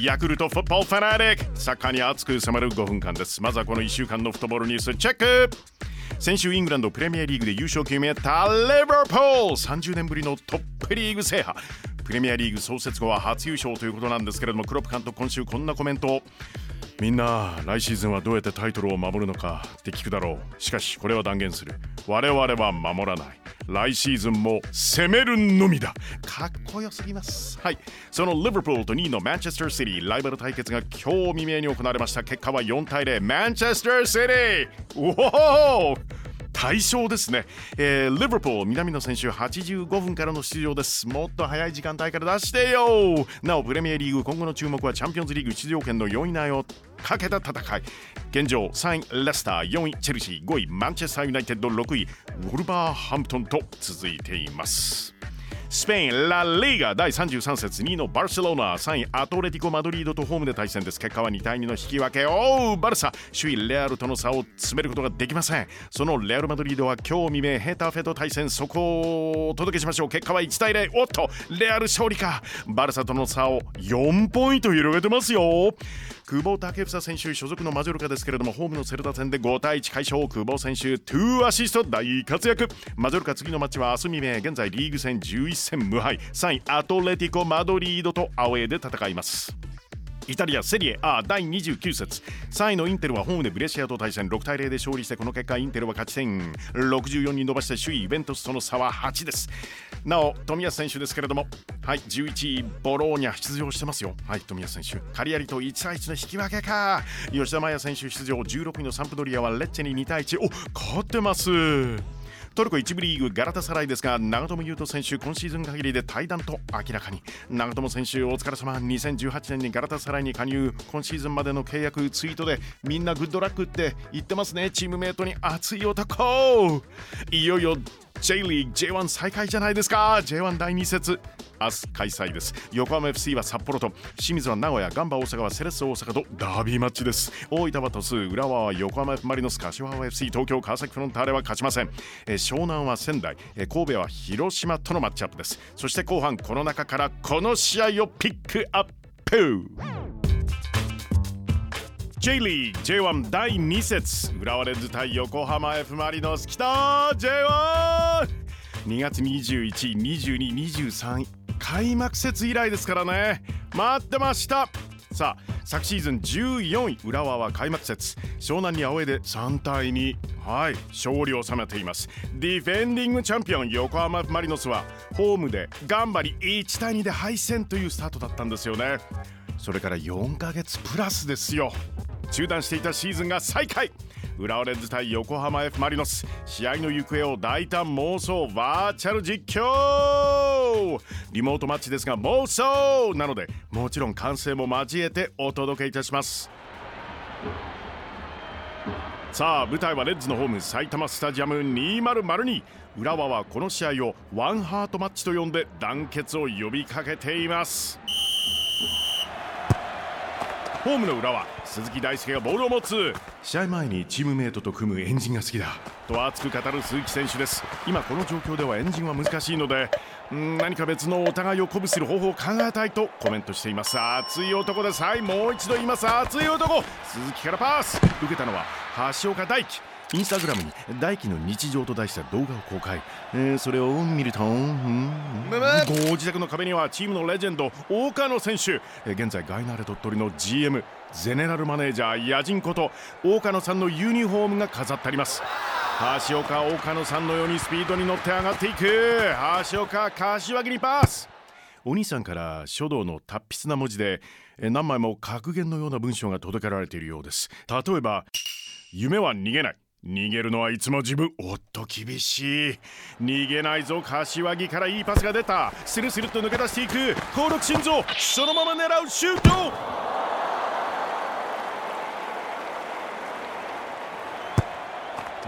ヤクルトフットボールファナリック。サッカーに熱く迫る5分間です。まずはこの1週間のフットボールニュースチェック。先週イングランドプレミアリーグで優勝を決めたレバーポール。30年ぶりのトップリーグ制覇。プレミアリーグ創設後は初優勝ということなんですけれどもクロップ監督今週こんなコメントを。みんな来シーズンはどうやってタイトルを守るのかって聞くだろう。しかしこれは断言する。我々は守らない。来シーズンも攻めるのみだ。かっこよすぎます。はい。そのリバプールと2位のマンチェスターシティライバル対決が今日未明に行われました。結果は4対0マンチェスターシティ。おお大勝ですね、えー、リバプール南野選手85分からの出場です。もっと早い時間帯から出してよ。なおプレミアリーグ今後の注目はチャンピオンズリーグ出場権の4位内をかけた戦い。現状3位レスター4位チェルシー5位マンチェスターユナイテッド6位ウォルバーハンプトンと続いています。スペイン、ラ・リーガ。第33節。2位のバルセロナ。3位アトレティコ・マドリードとホームで対戦です。結果は2対2の引き分け。おうバルサ。首位レアルとの差を詰めることができません。そのレアル・マドリードは今日未明ヘタフェと対戦。そこをお届けしましょう。結果は1対0おっとレアル勝利か。バルサとの差を4ポイント広げてますよ。久保建英選手所属のマジョルカですけれどもホームのセルタ戦で5対1快勝。久保選手2アシスト。大活躍。マジョルカ次のマッチは明日未明。現在リーグ戦11戦無敗3位アトレティコ・マドリードとアウェーで戦います。イタリアセリエ A 第29節3位のインテルはホームでブレシアと対戦6対0で勝利してこの結果インテルは勝ち点64に伸ばして首位イベントスとの差は8です。なお冨安選手ですけれどもはい11位ボローニャ出場してますよ。はい冨安選手カリアリと1対1の引き分けか。吉田麻也選手出場16位のサンプドリアはレッチェに2対1お勝ってます。トルコ1部リーグガラタサライですが長友佑都選手今シーズン限りで退団と明らかに。長友選手お疲れ様。2018年にガラタサライに加入。今シーズンまでの契約ツイートでみんなグッドラックって言ってますね。チームメイトに熱い男。いよいよ J リーグ J1 再開じゃないですか。J1 第2節。明日開催です。横浜 FC は札幌と清水は名古屋ガンバ大阪はセレッソ大阪とダービーマッチです。大分は鳥栖浦和は横浜 F マリノス柏は FC 東京川崎フロンターレは勝ちません、え湘南は仙台、え神戸は広島とのマッチアップです。そして後半この中からこの試合をピックアップ。J リーグ J1 第2節浦和レッズ対横浜 F・ マリノス。来た J1!2 月21、22、23開幕節以来ですからね。待ってました。さあ昨シーズン14位浦和は開幕節。湘南にアウェーで3対2はい勝利を収めています。ディフェンディングチャンピオン横浜マリノスはホームで頑張り1対2で敗戦というスタートだったんですよね。それから4ヶ月プラスですよ。中断していたシーズンが再開。浦和レッズ対横浜 F・ マリノス。試合の行方を大胆妄想バーチャル実況。リモートマッチですが妄想なのでもちろん歓声も交えてお届けいたします。さあ舞台はレッズのホーム埼玉スタジアム2002浦和はこの試合をワンハートマッチと呼んで団結を呼びかけています。ホームの裏は鈴木大輔がボールを持つ。試合前にチームメイトと組むエンジンが好きだ。と熱く語る鈴木選手です。今この状況ではエンジンは難しいのでん何か別のお互いを鼓舞する方法を考えたいとコメントしています。熱い男です。はいもう一度言います。熱い男。鈴木からパス。受けたのは橋岡大樹インスタグラムに「大輝の日常」と題した動画を公開、えー、それを見ると、うん、ご自宅の壁にはチームのレジェンド岡野選手、えー、現在ガイナーレ鳥取の GM ゼネラルマネージャー野人こと岡野さんのユニフォームが飾ってあります。橋岡岡野さんのようにスピードに乗って上がっていく。橋岡柏木にパス。お兄さんから書道の達筆な文字で何枚も格言のような文章が届けられているようです。例えば夢は逃げない逃げるのはいつも自分おっと厳しい。逃げないぞ柏木からいいパスが出た。スルスルと抜け出していく。登録心臓。そのまま狙う。シュート。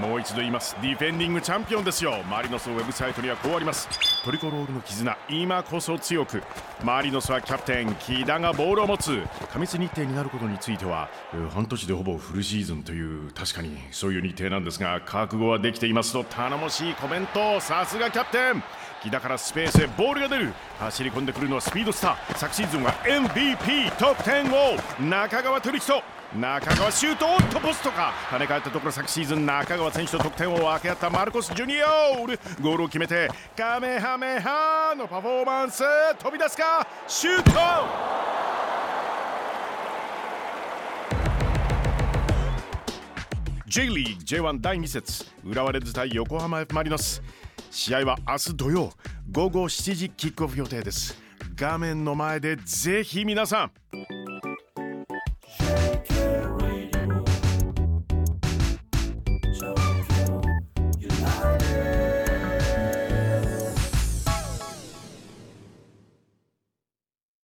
もう一度言います。ディフェンディングチャンピオンですよ。マリノスのウェブサイトにはこうあります。トリコロールの絆。今こそ強く。マリノスはキャプテン。木田がボールを持つ。過密日程になることについては半年でほぼフルシーズンという確かにそういう日程なんですが覚悟はできていますと。頼もしいコメント。さすがキャプテン。木田からスペースへボールが出る。走り込んでくるのはスピードスター。昨シーズンは MVP 得点王。中川照人。中川シュートおっとポストか。跳ね返ったところ昨シーズン中川選手と得点を分け合ったマルコス・ジュニアゴールを決めてカメハメハのパフォーマンス飛び出すか。シュート! J リーグ J1 第2節。浦和レッズ対横浜 F・ マリノス。試合は明日土曜午後7時キックオフ予定です。画面の前でぜひ皆さん。